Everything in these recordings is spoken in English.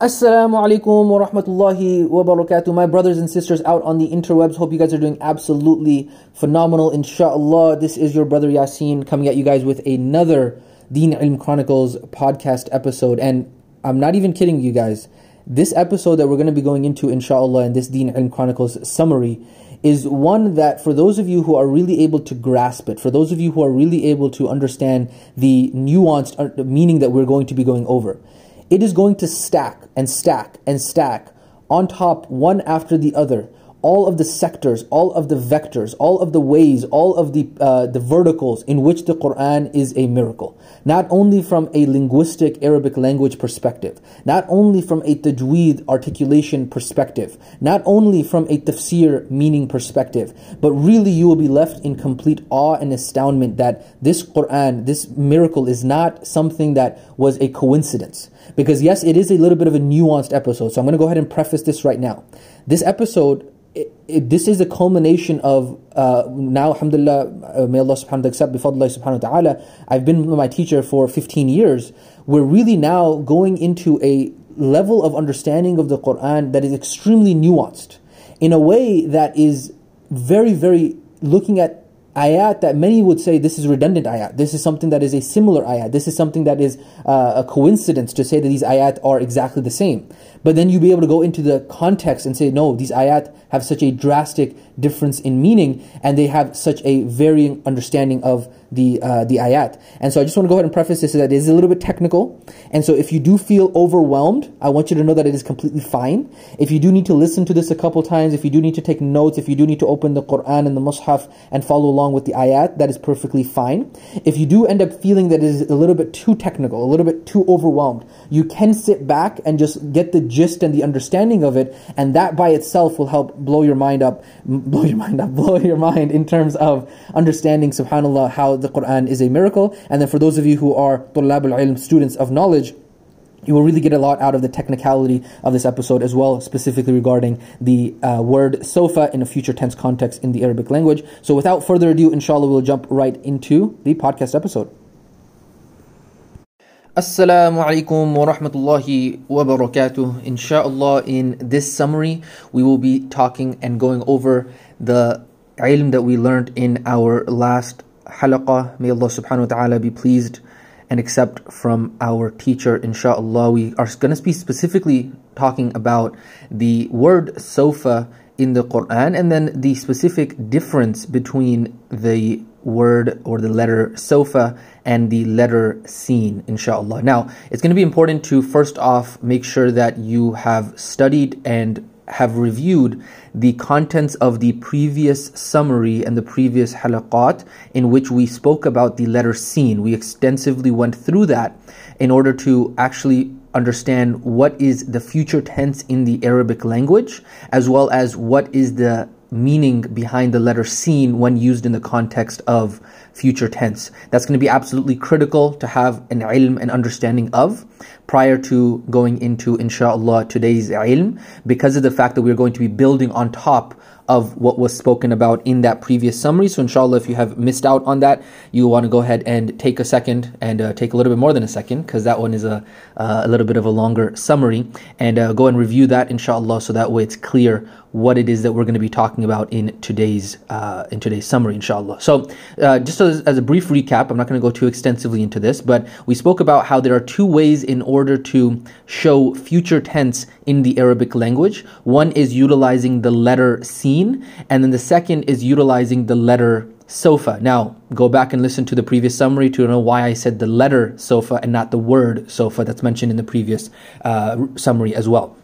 Assalamu alaikum wa rahmatullahi wa barakatuh. My brothers and sisters out on the interwebs, hope you guys are doing absolutely phenomenal. Inshallah, this is your brother Yasin coming at you guys with another Deen Ilm Chronicles podcast episode. And I'm not even kidding you guys. This episode that we're going to be going into, inshallah, in this Deen Ilm Chronicles summary is one that for those of you who are really able to grasp it, for those of you who are really able to understand the nuanced uh, meaning that we're going to be going over, it is going to stack and stack and stack on top one after the other all of the sectors, all of the vectors, all of the ways, all of the uh, the verticals in which the Quran is a miracle. Not only from a linguistic Arabic language perspective, not only from a tajweed articulation perspective, not only from a tafsir meaning perspective, but really you will be left in complete awe and astoundment that this Quran, this miracle is not something that was a coincidence. Because yes, it is a little bit of a nuanced episode. So I'm going to go ahead and preface this right now. This episode it, this is the culmination of uh, now alhamdulillah uh, may Allah subhanahu wa ta'ala accept subhanahu wa ta'ala I've been with my teacher for 15 years we're really now going into a level of understanding of the Quran that is extremely nuanced in a way that is very very looking at ayat that many would say this is redundant ayat. This is something that is a similar ayat. This is something that is uh, a coincidence to say that these ayat are exactly the same. But then you'll be able to go into the context and say, no, these ayat have such a drastic difference in meaning and they have such a varying understanding of the uh, the ayat. And so I just want to go ahead and preface this that it is a little bit technical. And so if you do feel overwhelmed, I want you to know that it is completely fine. If you do need to listen to this a couple times, if you do need to take notes, if you do need to open the Quran and the Mus'haf and follow along with the ayat, that is perfectly fine. If you do end up feeling that it is a little bit too technical, a little bit too overwhelmed, you can sit back and just get the gist and the understanding of it, and that by itself will help blow your mind up, blow your mind up, blow your mind in terms of understanding, subhanAllah, how the Quran is a miracle. And then for those of you who are Tullab al-Ilm, students of knowledge, you will really get a lot out of the technicality of this episode as well, specifically regarding the uh, word sofa in a future tense context in the Arabic language. So without further ado, inshallah, we'll jump right into the podcast episode. Assalamu alaikum wa rahmatullahi wa barakatuh. In this summary, we will be talking and going over the ilm that we learned in our last halaqah. May Allah subhanahu wa ta'ala be pleased and accept from our teacher, inshallah. We are going to be specifically talking about the word sofa in the Quran and then the specific difference between the word or the letter sofa and the letter seen, inshallah. Now, it's going to be important to first off make sure that you have studied and have reviewed the contents of the previous summary and the previous halaqat in which we spoke about the letter seen. We extensively went through that in order to actually understand what is the future tense in the Arabic language, as well as what is the meaning behind the letter seen when used in the context of future tense. That's going to be absolutely critical to have an ilm and understanding of prior to going into inshallah today's ilm because of the fact that we're going to be building on top of what was spoken about in that previous summary. So, inshallah, if you have missed out on that, you want to go ahead and take a second and uh, take a little bit more than a second because that one is a, uh, a little bit of a longer summary and uh, go and review that, inshallah, so that way it's clear what it is that we're going to be talking about in today's uh, in today's summary, inshallah. So, uh, just as, as, a brief recap, I'm not going to go too extensively into this, but we spoke about how there are two ways in order to show future tense in the Arabic language. One is utilizing the letter seen, and then the second is utilizing the letter sofa. Now, go back and listen to the previous summary to know why I said the letter sofa and not the word sofa that's mentioned in the previous uh, summary as well.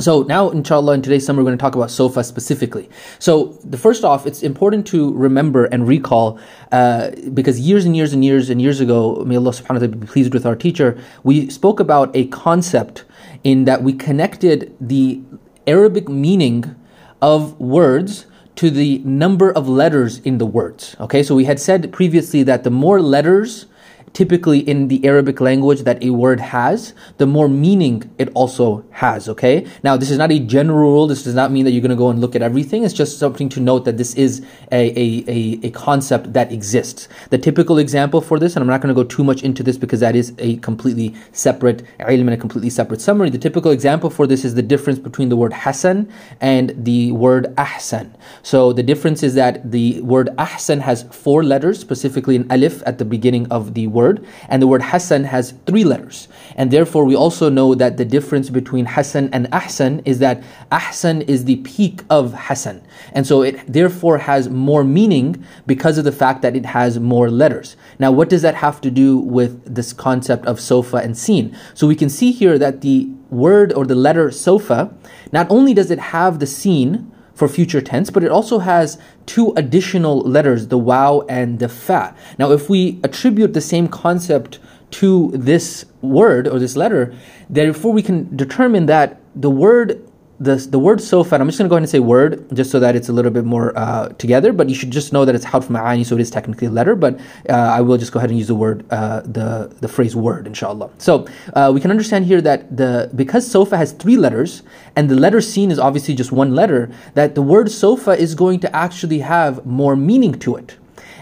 So now, inshallah, in today's summer, we're going to talk about sofa specifically. So the first off, it's important to remember and recall, uh, because years and years and years and years ago, may Allah subhanahu wa ta'ala be pleased with our teacher, we spoke about a concept in that we connected the Arabic meaning of words to the number of letters in the words. Okay, so we had said previously that the more letters typically in the Arabic language that a word has, the more meaning it also has, okay? Now, this is not a general rule. This does not mean that you're going to go and look at everything. It's just something to note that this is a, a, a, a concept that exists. The typical example for this, and I'm not going to go too much into this because that is a completely separate ilm and a completely separate summary. The typical example for this is the difference between the word hasan and the word ahsan. So the difference is that the word ahsan has four letters, specifically an alif at the beginning of the word, and the word hasan has three letters. And therefore, we also know that the difference between hasan and ahsan is that ahsan is the peak of hasan. And so it therefore has more meaning because of the fact that it has more letters. Now, what does that have to do with this concept of sofa and seen? So we can see here that the word or the letter sofa, not only does it have the sin, for future tense, but it also has two additional letters, the wow and the fa. Now, if we attribute the same concept to this word or this letter, therefore we can determine that the word the, the word sofa, I'm just going to go ahead and say word just so that it's a little bit more uh, together, but you should just know that it's harf ma'ani, so it is technically a letter, but uh, I will just go ahead and use the word, uh, the, the phrase word, inshallah. So uh, we can understand here that the because sofa has three letters, and the letter seen is obviously just one letter, that the word sofa is going to actually have more meaning to it.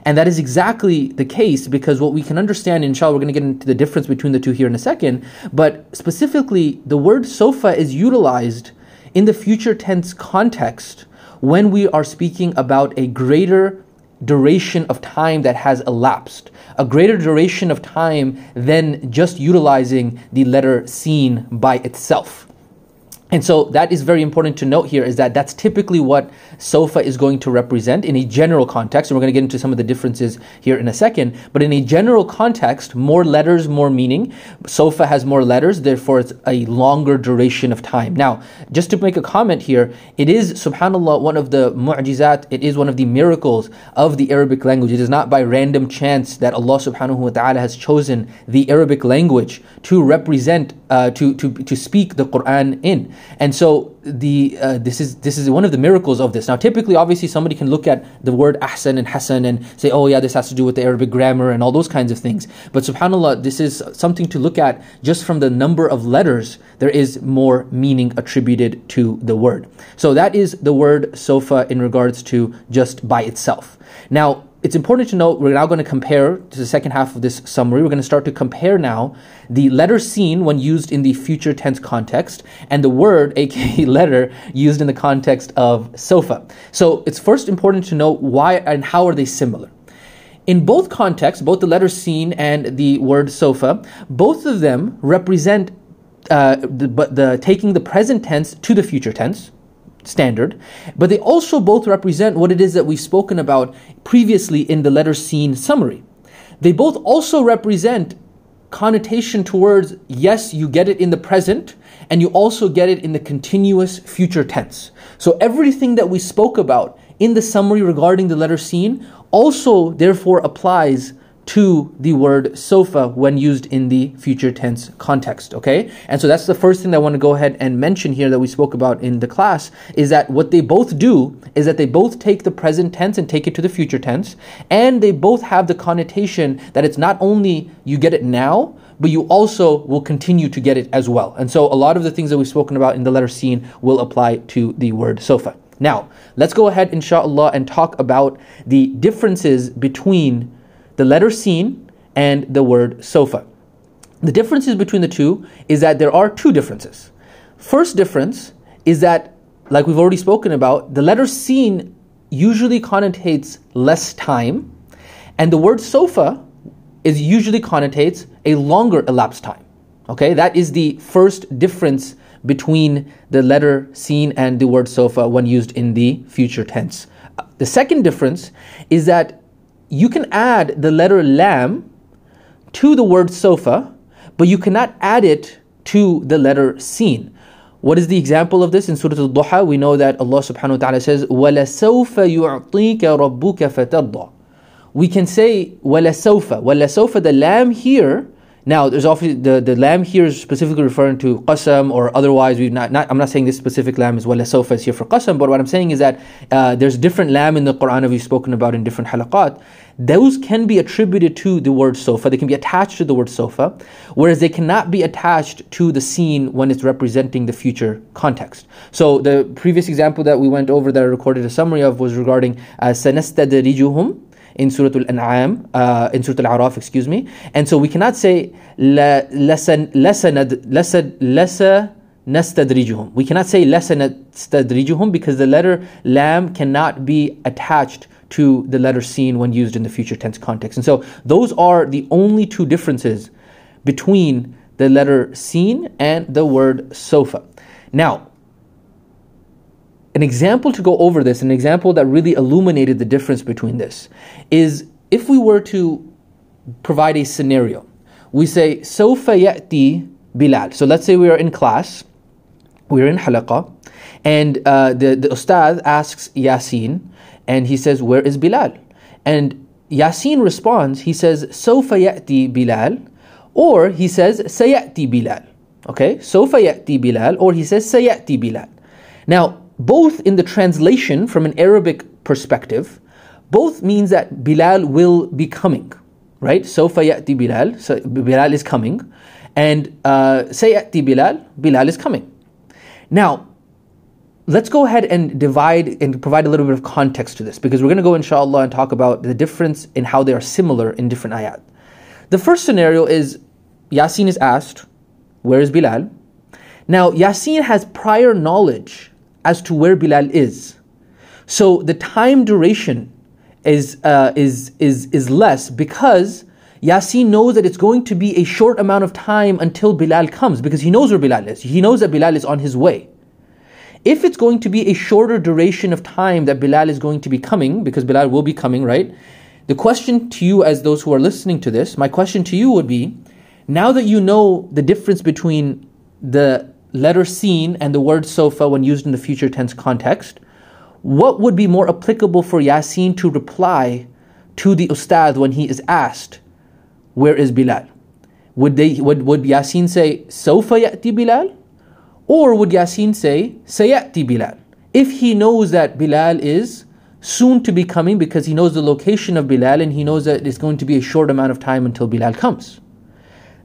And that is exactly the case because what we can understand, inshallah, we're going to get into the difference between the two here in a second. But specifically, the word sofa is utilized in the future tense context when we are speaking about a greater duration of time that has elapsed, a greater duration of time than just utilizing the letter seen by itself. And so that is very important to note here is that that's typically what sofa is going to represent in a general context. And we're going to get into some of the differences here in a second. But in a general context, more letters, more meaning. Sofa has more letters, therefore it's a longer duration of time. Now, just to make a comment here, it is, subhanAllah, one of the mu'jizat, it is one of the miracles of the Arabic language. It is not by random chance that Allah subhanahu wa ta'ala has chosen the Arabic language to represent, uh, to, to, to speak the Quran in. And so the uh, this is this is one of the miracles of this. Now, typically, obviously, somebody can look at the word ahsan and hasan and say, "Oh, yeah, this has to do with the Arabic grammar and all those kinds of things." But Subhanallah, this is something to look at just from the number of letters. There is more meaning attributed to the word. So that is the word sofa in regards to just by itself. Now, it's important to note we're now going to compare to the second half of this summary. We're going to start to compare now the letter seen when used in the future tense context and the word, aka letter, used in the context of sofa. So it's first important to know why and how are they similar. In both contexts, both the letter seen and the word sofa, both of them represent uh, the, the taking the present tense to the future tense standard, but they also both represent what it is that we've spoken about previously in the letter seen summary. They both also represent connotation towards yes, you get it in the present, and you also get it in the continuous future tense. So everything that we spoke about in the summary regarding the letter seen also therefore applies to the word sofa when used in the future tense context okay? And so that's the first thing that i want to go ahead and mention here that we spoke about in the class is that what they both do is that they both take the present tense and take it to the future tense and they both have the connotation that it's not only you get it now but you also will continue to get it as well. And so a lot of the things that we've spoken about in the letter seen will apply to the word sofa. Now let's go ahead inshallah and talk about the differences between the letter sin and the word sofa. The differences between the two is that there are two differences. First difference is that, like we've already spoken about, the letter sin usually connotates less time, and the word sofa is usually connotates a longer elapsed time. Okay, that is the first difference between the letter seen and the word sofa when used in the future tense. Uh, the second difference is that you can add the letter lam to the word sofa, but you cannot add it to the letter sin. What is the example of this in Surah Al-Duha? We know that Allah subhanahu wa ta'ala says, وَلَسَوْفَ يُعْطِيكَ رَبُّكَ فَتَرْضَى We can say وَلَسَوْفَ وَلَسَوْفَ The lam here now, there's obviously the, the lam here is specifically referring to qasam or otherwise. We've not, not I'm not saying this specific lam is well sofa is here for qasam, but what I'm saying is that uh, there's different lam in the Quran that we've spoken about in different halaqat. Those can be attributed to the word sofa. They can be attached to the word sofa, whereas they cannot be attached to the seen when it's representing the future context. So the previous example that we went over that I recorded a summary of was regarding uh, sanastadrijuhum in Surah Al-An'am, uh, in Surah Al-Araf, excuse me. And so we cannot say lasa nastadrijuhum. We cannot say lasa nastadrijuhum because the letter lam cannot be attached to the letter sin when used in the future tense context. And so those are the only two differences between the letter sin and the word sofa. Now, an example to go over this, an example that really illuminated the difference between this, is if we were to provide a scenario. We say, Sofa ya'ti Bilal. So let's say we are in class, we're in halaqa, and uh, the, the ustad asks Yasin, and he says, Where is Bilal? And Yasin responds, he says, Sofa ya'ti Bilal, or he says, Sayati Bilal. Okay, Sofa ya'ti Bilal, or he says, Sayati Bilal. Now, both in the translation from an Arabic perspective, both means that Bilal will be coming, right? Sofa ya'ti Bilal, so Bilal is coming, and uh, Bilal, Bilal is coming. Now, let's go ahead and divide and provide a little bit of context to this because we're going to go inshallah and talk about the difference in how they are similar in different ayat. The first scenario is Yasin is asked, Where is Bilal? Now, Yasin has prior knowledge as to where Bilal is. So the time duration is, uh, is, is, is less because Yasin knows that it's going to be a short amount of time until Bilal comes because he knows where Bilal is. He knows that Bilal is on his way. If it's going to be a shorter duration of time that Bilal is going to be coming, because Bilal will be coming, right? The question to you, as those who are listening to this, my question to you would be now that you know the difference between the letter seen and the word sofa when used in the future tense context, what would be more applicable for Yasin to reply to the ustad when he is asked, Where is Bilal? Would, they, would, would Yasin say, Sofa ya'ti Bilal? Or would Yasin say, Sayati Bilal? If he knows that Bilal is soon to be coming because he knows the location of Bilal and he knows that it's going to be a short amount of time until Bilal comes.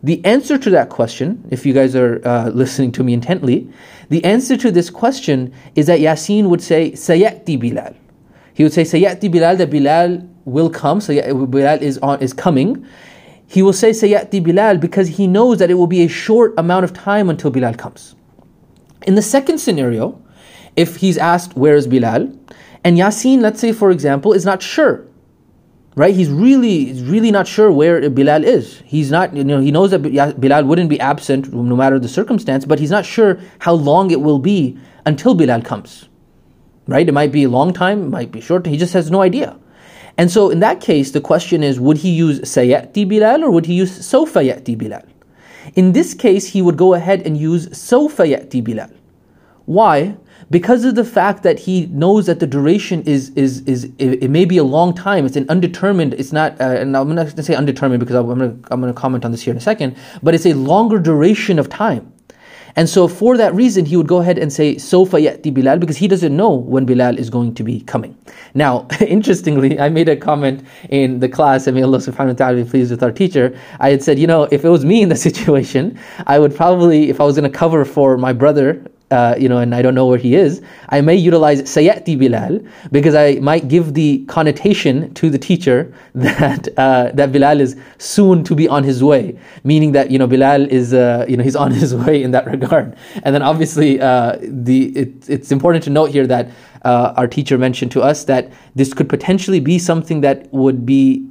The answer to that question, if you guys are uh, listening to me intently, the answer to this question is that Yasin would say, Sayati Bilal. He would say, Sayati Bilal, that Bilal will come, so Bilal is, on, is coming. He will say, Sayati Bilal, because he knows that it will be a short amount of time until Bilal comes. In the second scenario, if he's asked, Where is Bilal? And Yasin, let's say for example, is not sure right? He's really, really not sure where Bilal is. He's not, you know, he knows that Bilal wouldn't be absent no matter the circumstance, but he's not sure how long it will be until Bilal comes, right? It might be a long time, it might be short. He just has no idea. And so in that case, the question is, would he use Sayati Bilal or would he use Sofa Yati Bilal? In this case, he would go ahead and use Sofa Yati Bilal. Why? Because of the fact that he knows that the duration is is is it, it may be a long time. It's an undetermined. It's not. Uh, and I'm not going to say undetermined because I'm going to I'm going to comment on this here in a second. But it's a longer duration of time. And so for that reason, he would go ahead and say, Sofa yati Bilal, because he doesn't know when Bilal is going to be coming. Now, interestingly, I made a comment in the class, and may Allah subhanahu wa ta'ala be pleased with our teacher. I had said, you know, if it was me in the situation, I would probably, if I was going to cover for my brother, uh, you know, and I don't know where he is, I may utilize Sayati Bilal because I might give the connotation to the teacher that uh, that Bilal is soon to be on his way, meaning that you know Bilal is uh, you know he's on his way in that regard. And then obviously uh, the it, it's important to note here that uh, our teacher mentioned to us that this could potentially be something that would be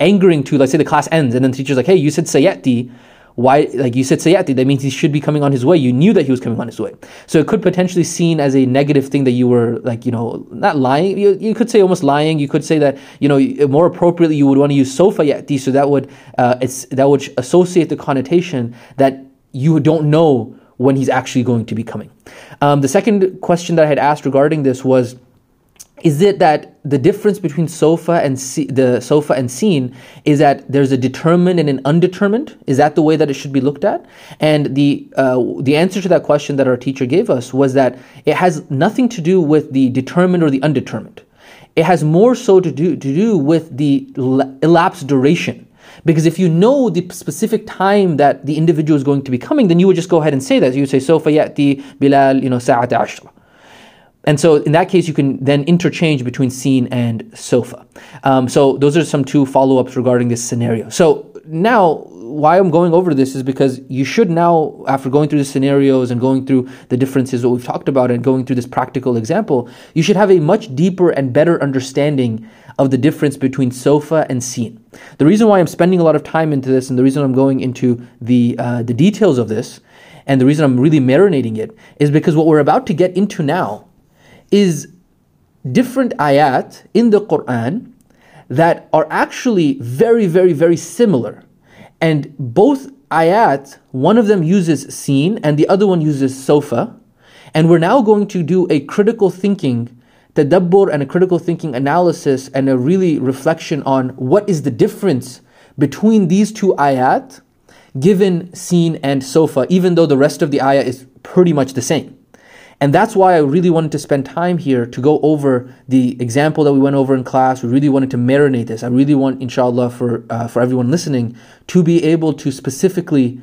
angering to let's say the class ends and then the teacher's like, hey, you said Sayati why, like you said, sayati, that means he should be coming on his way. You knew that he was coming on his way. So it could potentially seen as a negative thing that you were like, you know, not lying. You, you could say almost lying. You could say that, you know, more appropriately, you would want to use sofa yati. So that would, uh, it's, that would associate the connotation that you don't know when he's actually going to be coming. Um, the second question that I had asked regarding this was, is it that the difference between sofa and the sofa and seen is that there's a determined and an undetermined? Is that the way that it should be looked at? And the uh, the answer to that question that our teacher gave us was that it has nothing to do with the determined or the undetermined. It has more so to do to do with the elapsed duration. Because if you know the specific time that the individual is going to be coming, then you would just go ahead and say that. You would say, "Sofa yati Bilal, you know, sa'at ashra." And so in that case, you can then interchange between seen and sofa. Um, so those are some two follow-ups regarding this scenario. So now, why I'm going over this is because you should now, after going through the scenarios and going through the differences that we've talked about and going through this practical example, you should have a much deeper and better understanding of the difference between sofa and seen. The reason why I'm spending a lot of time into this and the reason I'm going into the, uh, the details of this and the reason I'm really marinating it is because what we're about to get into now is different ayat in the Quran that are actually very, very, very similar. And both ayat, one of them uses seen and the other one uses sofa. And we're now going to do a critical thinking tadabbur and a critical thinking analysis and a really reflection on what is the difference between these two ayat given seen and sofa, even though the rest of the ayah is pretty much the same. And that's why I really wanted to spend time here to go over the example that we went over in class. We really wanted to marinate this. I really want, inshallah, for, uh, for everyone listening to be able to specifically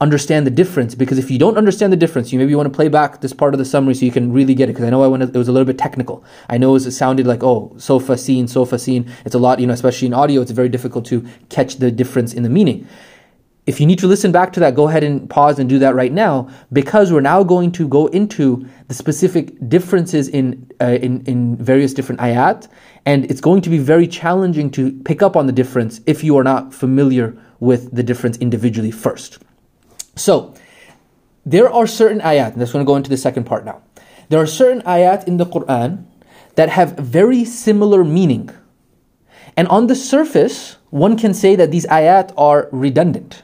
understand the difference. Because if you don't understand the difference you maybe want to play back this part of the summary so you can really get it. Because i know i went it was a little bit technical. I know it sounded like oh sofa seen sofa seen. It's a lot you know especially in audio it's very difficult to catch the difference in the meaning if you need to listen back to that, go ahead and pause and do that right now because we're now going to go into the specific differences in, uh, in, in various different ayat. And it's going to be very challenging to pick up on the difference if you are not familiar with the difference individually first. So, there are certain ayat, and that's going to go into the second part now. There are certain ayat in the Quran that have very similar meaning. And on the surface, one can say that these ayat are redundant.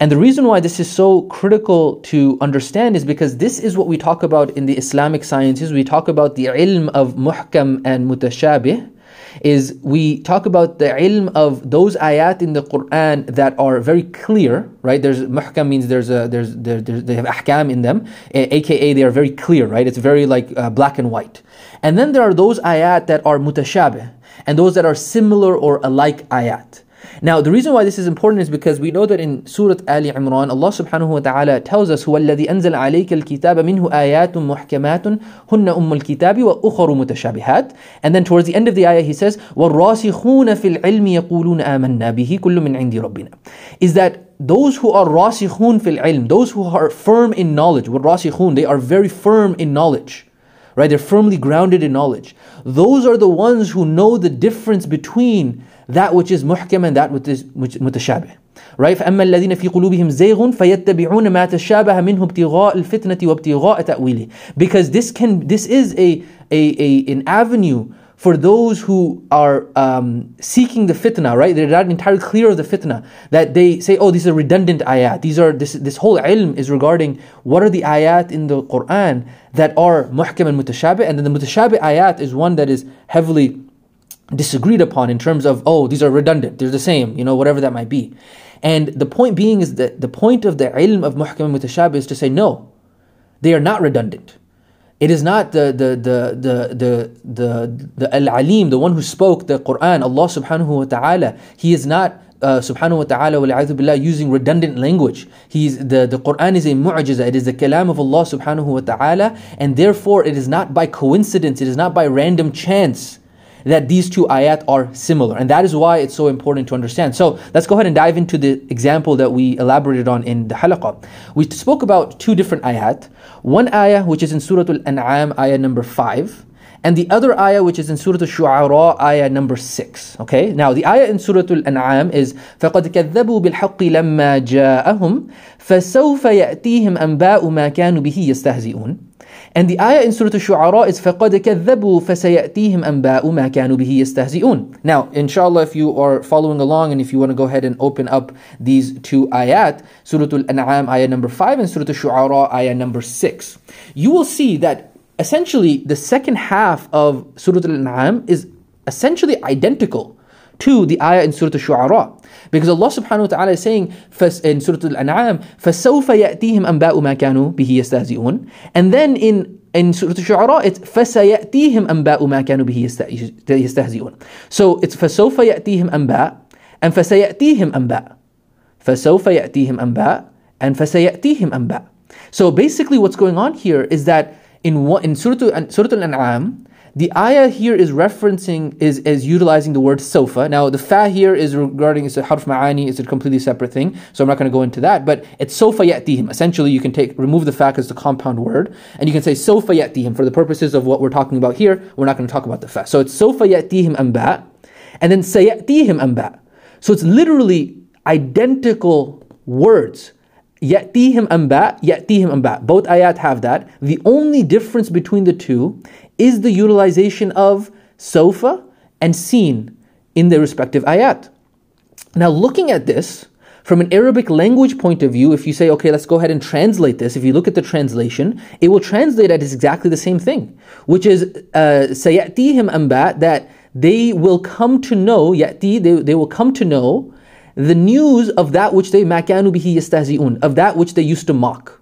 And the reason why this is so critical to understand is because this is what we talk about in the Islamic sciences. We talk about the ilm of muhkam and mutashabih is we talk about the ilm of those ayat in the Quran that are very clear, right? There's muhkam means there's a there's there, they have ahkam in them, aka they are very clear, right? It's very like uh, black and white. And then there are those ayat that are mutashabih and those that are similar or alike ayat. Now, the reason why this is important is because we know that in Surah Ali Imran, Allah subhanahu wa ta'ala tells us, هو الذي أنزل عليك الكتاب منه آيات محكمات هن أم الكتاب وأخر متشابهات. And then towards the end of the ayah, he says, والراسخون في العلم يقولون آمنا به كل من عند ربنا. Is that those who are rasikhun fil ilm, those who are firm in knowledge, what rasikhun, they are very firm in knowledge right? They're firmly grounded in knowledge. Those are the ones who know the difference between that which is muhkam and that which is mutashabih. Right? فأما الذين في قلوبهم زيغ فيتبعون ما تشابه منه ابتغاء الفتنة وابتغاء تأويله. Because this can this is a, a, a an avenue for those who are um, seeking the fitna, right? They're not entirely clear of the fitna. That they say, oh, these are redundant ayat. These are this this whole ilm is regarding what are the ayat in the Quran that are muhkam and mutashabih, and then the mutashabih ayat is one that is heavily disagreed upon in terms of oh, these are redundant, they're the same, you know, whatever that might be. And the point being is that the point of the ilm of muhkam and mutashabih is to say no, they are not redundant. It is not the the the the the the, the Al-Alim, the one who spoke the Quran, Allah subhanahu wa ta'ala. He is not uh, subhanahu wa ta'ala billah, using redundant language. He's the, the Quran is a mu'jiza, it is the kalam of Allah subhanahu wa ta'ala, and therefore it is not by coincidence, it is not by random chance that these two ayat are similar. And that is why it's so important to understand. So let's go ahead and dive into the example that we elaborated on in the halaqah. We spoke about two different ayat. One ayah which is in Surah Al-An'am, ayah number 5 and the other ayah which is in Surah Al-Shu'ara, ayah number 6. Okay, now the ayah in Surah Al-An'am is فَقَدْ كَذَّبُوا بِالْحَقِّ لَمَّا جَاءَهُمْ فَسَوْفَ يَأْتِيهِمْ أَنْبَاءُ مَا كَانُوا بِهِ يَسْتَهْزِئُونَ and the ayah in Surah Al-Shu'ara is فَقَدْ كَذَّبُوا فَسَيَأْتِيهِمْ أَنْبَاءُ مَا كَانُوا بِهِ يَسْتَهْزِئُونَ Now, inshallah, if you are following along and if you want to go ahead and open up these two ayat, Surah Al-An'am ayah number 5 and Surah Al-Shu'ara ayah number 6, you will see that essentially the second half of Surah Al-An'am is essentially identical to the ayah in Surah Al-Shu'ara. Because Allah subhanahu wa ta'ala is saying in Surah Al-An'am, فَسَوْفَ يَأْتِيهِمْ أَنْبَاءُ مَا كَانُوا بِهِ يَسْتَهْزِئُونَ And then in in Surah Al-Shu'ara, it's فَسَيَأْتِيهِمْ أَنْبَاءُ مَا كَانُوا بِهِ يَسْتَهْزِئُونَ So it's فَسَوْفَ يَأْتِيهِمْ أَنْبَاء and فَسَيَأْتِيهِمْ أَنْبَاء فَسَوْفَ يَأْتِيهِمْ أَنْبَاء and فَسَيَأْتِيهِمْ أَنْبَاء So basically what's going on here is that in, in Surah, Surah Al-An'am, the ayah here is referencing, is, is utilizing the word sofa. Now, the fa here is regarding, it's a harf ma'ani, it's a completely separate thing, so I'm not going to go into that, but it's sofa ya'tihim. Essentially, you can take, remove the fa as the compound word, and you can say sofa ya'tihim. For the purposes of what we're talking about here, we're not going to talk about the fa. So it's sofa ya'tihim amba, and then sayatihim amba. So it's literally identical words. Ya'tihim amba, ya'tihim amba. Both ayat have that. The only difference between the two is the utilization of sofa and seen in their respective ayat. Now, looking at this from an Arabic language point of view, if you say, okay, let's go ahead and translate this, if you look at the translation, it will translate as exactly the same thing, which is sayatihim uh, amba, that they will come to know, yati, they, they will come to know the news of that which they makanu bihi yastahzi'un, of that which they used to mock.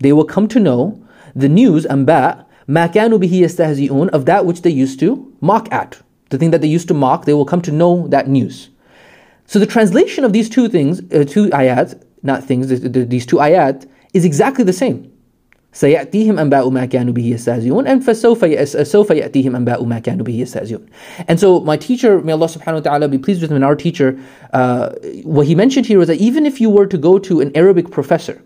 They will come to know the news, amba, makanu bihi yastahzi'un, of that which they used to mock at. The thing that they used to mock, they will come to know that news. So the translation of these two things, uh, two ayat, not things, these two ayat, is exactly the same. سيأتيهم أنباء ما كانوا به يستهزئون and فسوف سوف يأتيهم أنباء ما كانوا به يستهزئون and so my teacher may Allah subhanahu wa ta'ala be pleased with him and our teacher uh, what he mentioned here was that even if you were to go to an Arabic professor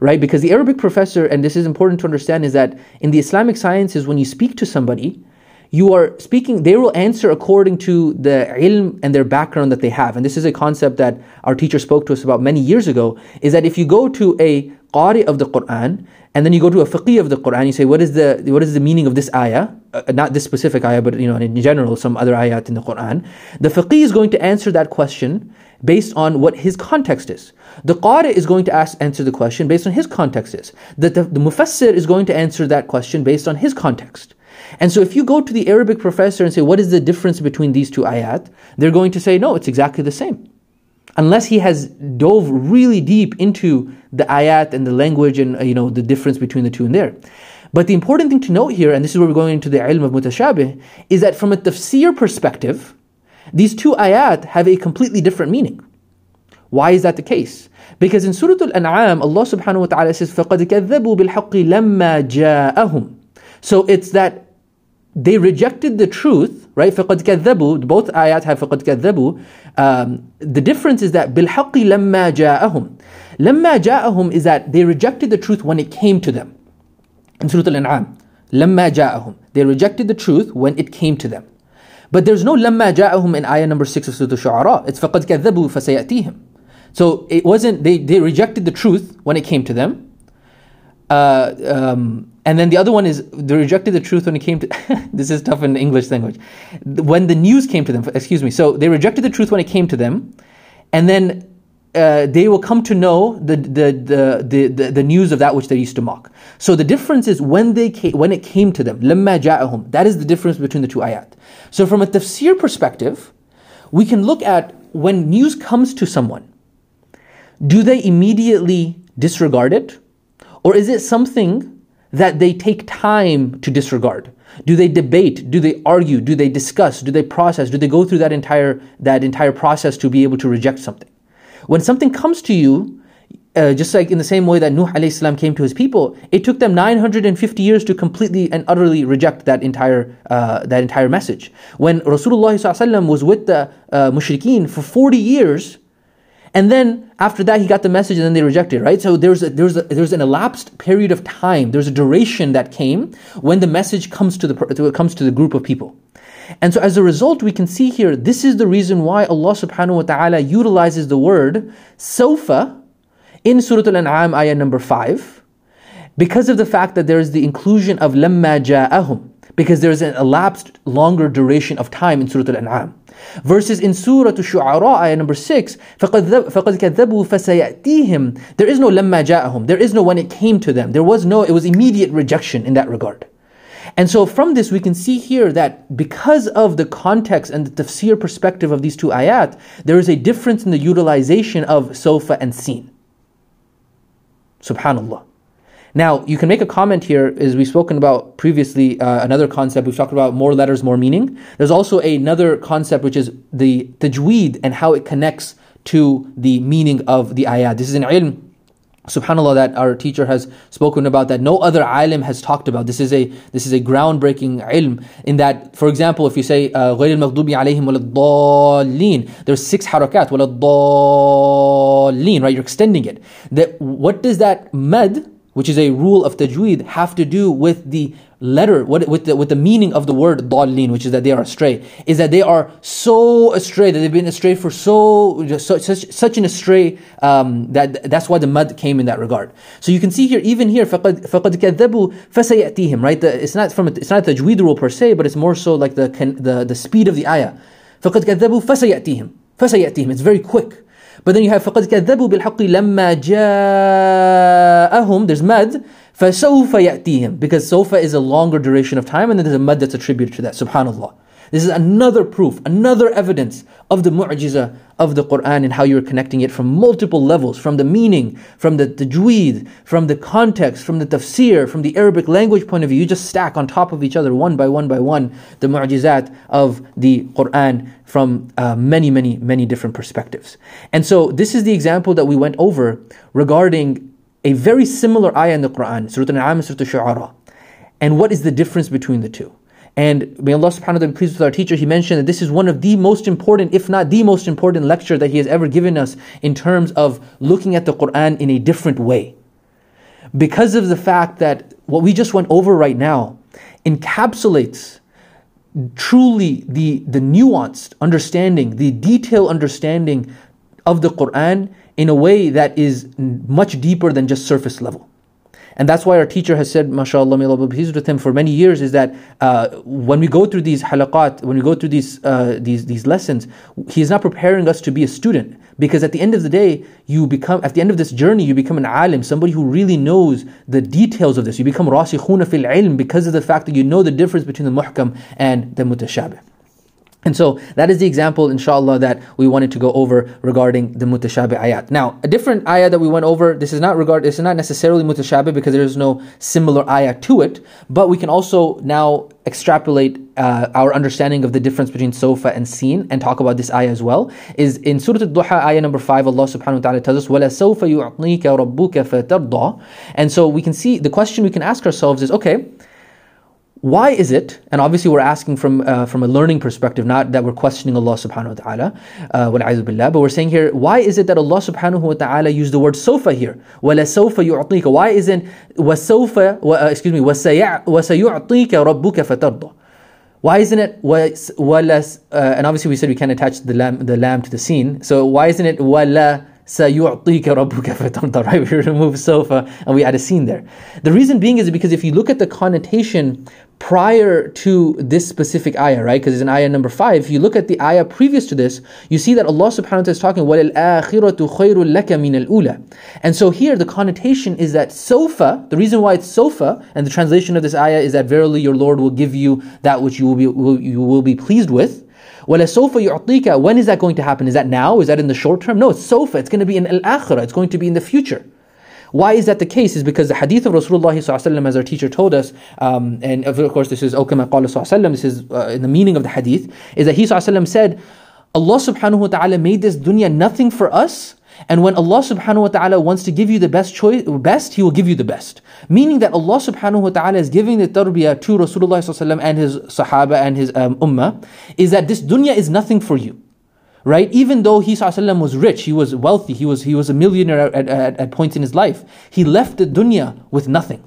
right? Because the Arabic professor, and this is important to understand, is that in the Islamic sciences, when you speak to somebody, you are speaking, they will answer according to the ilm and their background that they have. And this is a concept that our teacher spoke to us about many years ago, is that if you go to a qari of the Quran, and then you go to a faqih of the Quran, you say, what is the, what is the meaning of this ayah? Uh, not this specific ayah, but you know, in general, some other ayat in the Quran. The faqih is going to answer that question based on what his context is. The qari is going to ask, answer the question based on his context is. The, the, the mufassir is going to answer that question based on his context. And so if you go to the Arabic professor and say, what is the difference between these two ayat? They're going to say, no, it's exactly the same Unless he has dove really deep into the ayat and the language and you know the difference between the two in there. But the important thing to note here, and this is where we're going into the ilm of mutashabih, is that from a tafsir perspective, these two ayat have a completely different meaning. Why is that the case? Because in Surah Al-An'am, Allah subhanahu wa ta'ala says, فَقَدْ كَذَّبُوا بِالْحَقِّ لَمَّا جَاءَهُم So it's that they rejected the truth, right? فَقَدْ كَذَّبُوا Both ayat have فَقَدْ كَذَّبُوا um, The difference is that بِالْحَقِّ لَمَّا جَاءَهُم لَمَّا جَاءَهُم is that they rejected the truth when it came to them. In Surah Al-An'am, لَمَّا جَاءَهُم They rejected the truth when it came to them. But there's no لَمَّا جَاءَهُم in ayah number 6 of Surah Al-Shu'ara. It's فَقَدْ كَذَّبُوا فَسَيَأْتِيهِمْ So it wasn't, they, they rejected the truth when it came to them. Uh, um, and then the other one is they rejected the truth when it came to this is tough in the English language. When the news came to them, excuse me. So they rejected the truth when it came to them, and then uh, they will come to know the, the, the, the, the, news of that which they used to mock. So the difference is when they came, when it came to them, لَمَّا جَاءَهُم. That is the difference between the two ayat. So from a tafsir perspective, we can look at when news comes to someone, do they immediately disregard it? Or is it something that they take time to disregard? Do they debate? Do they argue? Do they discuss? Do they process? Do they go through that entire, that entire process to be able to reject something? When something comes to you, uh, just like in the same way that Nuh alayhi came to his people, it took them 950 years to completely and utterly reject that entire uh, that entire message. When Rasulullah was with the uh, mushrikeen for 40 years, and then after that he got the message and then they rejected, right? So there's a, there's a, there's an elapsed period of time, there's a duration that came when the message comes to the comes to the group of people. And so as a result, we can see here, this is the reason why Allah subhanahu wa ta'ala utilizes the word sofa in Surah Al-An'am ayah number 5 because of the fact that there is the inclusion of lamma ja'ahum because there is an elapsed longer duration of time in Surah Al-An'am. Versus in Surah Al-Shu'ara, ayah number 6, فَقَدْ كَذَّبُوا فَسَيَأْتِيهِمْ There is no lamma ja'ahum. There is no when it came to them. There was no, it was immediate rejection in that regard. And so from this we can see here that because of the context and the tafsir perspective of these two ayat, there is a difference in the utilization of sofa and seen. Subhanallah. Now, you can make a comment here, as we've spoken about previously, uh, another concept, we've talked about more letters, more meaning. There's also another concept, which is the tajweed and how it connects to the meaning of the ayat. This is an ilm subhanallah that our teacher has spoken about that no other alim has talked about this is a this is a groundbreaking ilm in that for example if you say غير المغضوب عليهم ولا الضالين there's six harakat ولا الضالين right you're extending it that what does that mad which is a rule of tajweed have to do with the letter, what, with, the, with the meaning of the word dallin, which is that they are astray, is that they are so astray, that they've been astray for so, so such, such an astray, um, that that's why the mud came in that regard. So you can see here, even here, فَقَدْ, فَقَدْ كَذَّبُوا فَسَيَأْتِيهِم, right? The, it's not from, it's not the tajweed rule per se, but it's more so like the, the, the speed of the ayah. فَقَدْ كَذَّبُوا فَسَيَأْتِيهِم فَسَيَأْتِيهِم, it's very quick. But then you have فَقَدْ كَذَّبُوا بِالْحَقِّ لَمَّا جَاءَهُم, there's mad, فَسَوْفَ يَأْتِيهِم Because sofa is a longer duration of time and then there's a mad that's attributed to that. Subhanallah. This is another proof, another evidence of the mu'jiza of the Quran and how you're connecting it from multiple levels, from the meaning, from the tajweed, from the context, from the tafsir, from the Arabic language point of view. You just stack on top of each other, one by one by one, the mu'jizat of the Quran from uh, many, many, many different perspectives. And so this is the example that we went over regarding a very similar ayah in the Quran, Surah Al-An'am and Surah Al-Shu'ara. And what is the difference between the two? And may Allah subhanahu wa ta'ala be pleased with our teacher. He mentioned that this is one of the most important, if not the most important lecture that he has ever given us in terms of looking at the Quran in a different way. Because of the fact that what we just went over right now encapsulates truly the, the nuanced understanding, the detailed understanding of the Quran in a way that is much deeper than just surface level. And that's why our teacher has said, mashallah, may Allah be with him for many years, is that uh, when we go through these halaqat, when we go through these, uh, these, these lessons, he is not preparing us to be a student. Because at the end of the day, you become, at the end of this journey, you become an alim, somebody who really knows the details of this. You become rasikhuna fil ilm because of the fact that you know the difference between the muhkam and the mutashabih. And so that is the example, inshallah, that we wanted to go over regarding the mutashabih ayat. Now, a different ayah that we went over, this is not regard, this is not necessarily mutashabih because there is no similar ayah to it, but we can also now extrapolate uh, our understanding of the difference between sofa and seen and talk about this ayah as well. Is in Surah Al-Duha, ayah number 5, Allah subhanahu wa ta'ala tells us, وَلَا سَوْفَ يُعْطِيكَ رَبُّكَ فَتَرْضَى And so we can see, the question we can ask ourselves is, okay, why is it, and obviously we're asking from, uh, from a learning perspective, not that we're questioning Allah subhanahu wa ta'ala, uh, billah, but we're saying here, why is it that Allah subhanahu wa ta'ala used the word sofa here? وَلَسَوْفَ يُعْطِيكَ Why isn't وَسَوْفَ, uh, excuse me, وَسَيُعْطِيكَ رَبُّكَ فَتَرْضَ why isn't it وَلَس, uh, and obviously we said we can't attach the lam, the lam to the seen, so why isn't it وَلَا Right? We remove sofa and we add a seen there. The reason being is because if you look at the connotation prior to this specific ayah, right? Because it's in ayah number five. If you look at the ayah previous to this, you see that Allah subhanahu wa ta'ala is talking, وَلَلْآخِرَةُ خَيْرٌ لَكَ مِنَ الْأُولَى And so here the connotation is that sofa, the reason why it's sofa, and the translation of this ayah is that verily your Lord will give you that which you will be, will, you will be pleased with, وَلَسَوْفَ يُعْطِيكَ When is that going to happen? Is that now? Is that in the short term? No, it's sofa. It's going to be in al-akhirah. It's going to be in the future. Why is that the case? Is because the hadith of Rasulullah as our teacher told us, um, and of course this is Okama Qala this is uh, in the meaning of the hadith, is that he said, Allah subhanahu wa ta'ala made this dunya nothing for us, and when Allah subhanahu wa ta'ala wants to give you the best choice, best, He will give you the best. Meaning that Allah subhanahu wa ta'ala is giving the tarbiyah to Rasulullah and his sahaba and his um, ummah, is that this dunya is nothing for you right? Even though he was rich, he was wealthy, he was, he was a millionaire at, at, at points in his life, he left the dunya with nothing.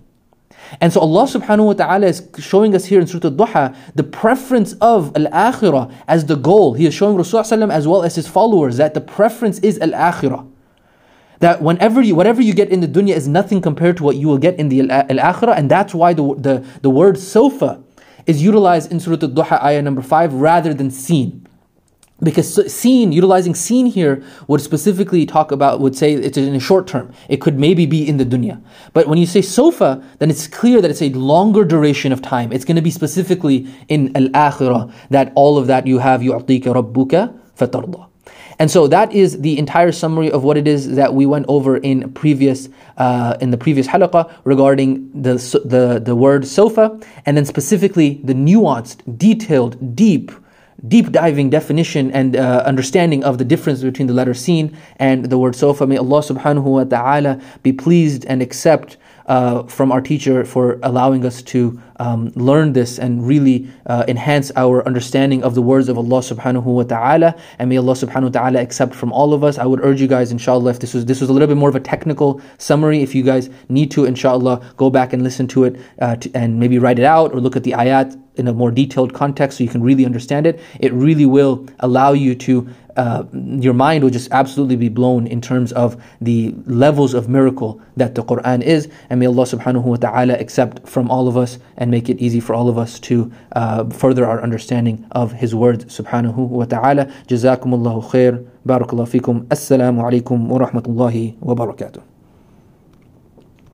And so Allah subhanahu wa ta'ala is showing us here in Surah Al-Duha the preference of Al-Akhirah as the goal. He is showing Rasulullah as well as his followers that the preference is Al-Akhirah. That whenever you, whatever you get in the dunya is nothing compared to what you will get in the Al-Akhirah. And that's why the, the, the word sofa is utilized in Surah Al-Duha ayah number 5 rather than seen. Because seen utilizing seen here would specifically talk about would say it's in a short term. It could maybe be in the dunya. But when you say sofa then it's clear that it's a longer duration of time. It's going to be specifically in al-akhirah that all of that you have yu'tika rabbuka fatarda. And so that is the entire summary of what it is that we went over in previous uh, in the previous halaqah regarding the, the the word sofa and then specifically the nuanced detailed deep deep diving definition and uh, understanding of the difference between the letter sin and the word sofa. May Allah subhanahu wa ta'ala be pleased and accept uh, from our teacher for allowing us to um, learn this and really uh, enhance our understanding of the words of Allah subhanahu wa ta'ala. And may Allah subhanahu wa ta'ala accept from all of us. I would urge you guys, inshallah, if this was this was a little bit more of a technical summary, if you guys need to, inshallah, go back and listen to it uh, to, and maybe write it out or look at the ayat in a more detailed context so you can really understand it. It really will allow you to uh, your mind will just absolutely be blown in terms of the levels of miracle that the Quran is. And may Allah subhanahu wa ta'ala accept from all of us and make it easy for all of us to uh, further our understanding of His words subhanahu wa ta'ala. Jazakumullahu khair. Barakallahu fikum. Assalamu alaikum wa rahmatullahi wa barakatuh.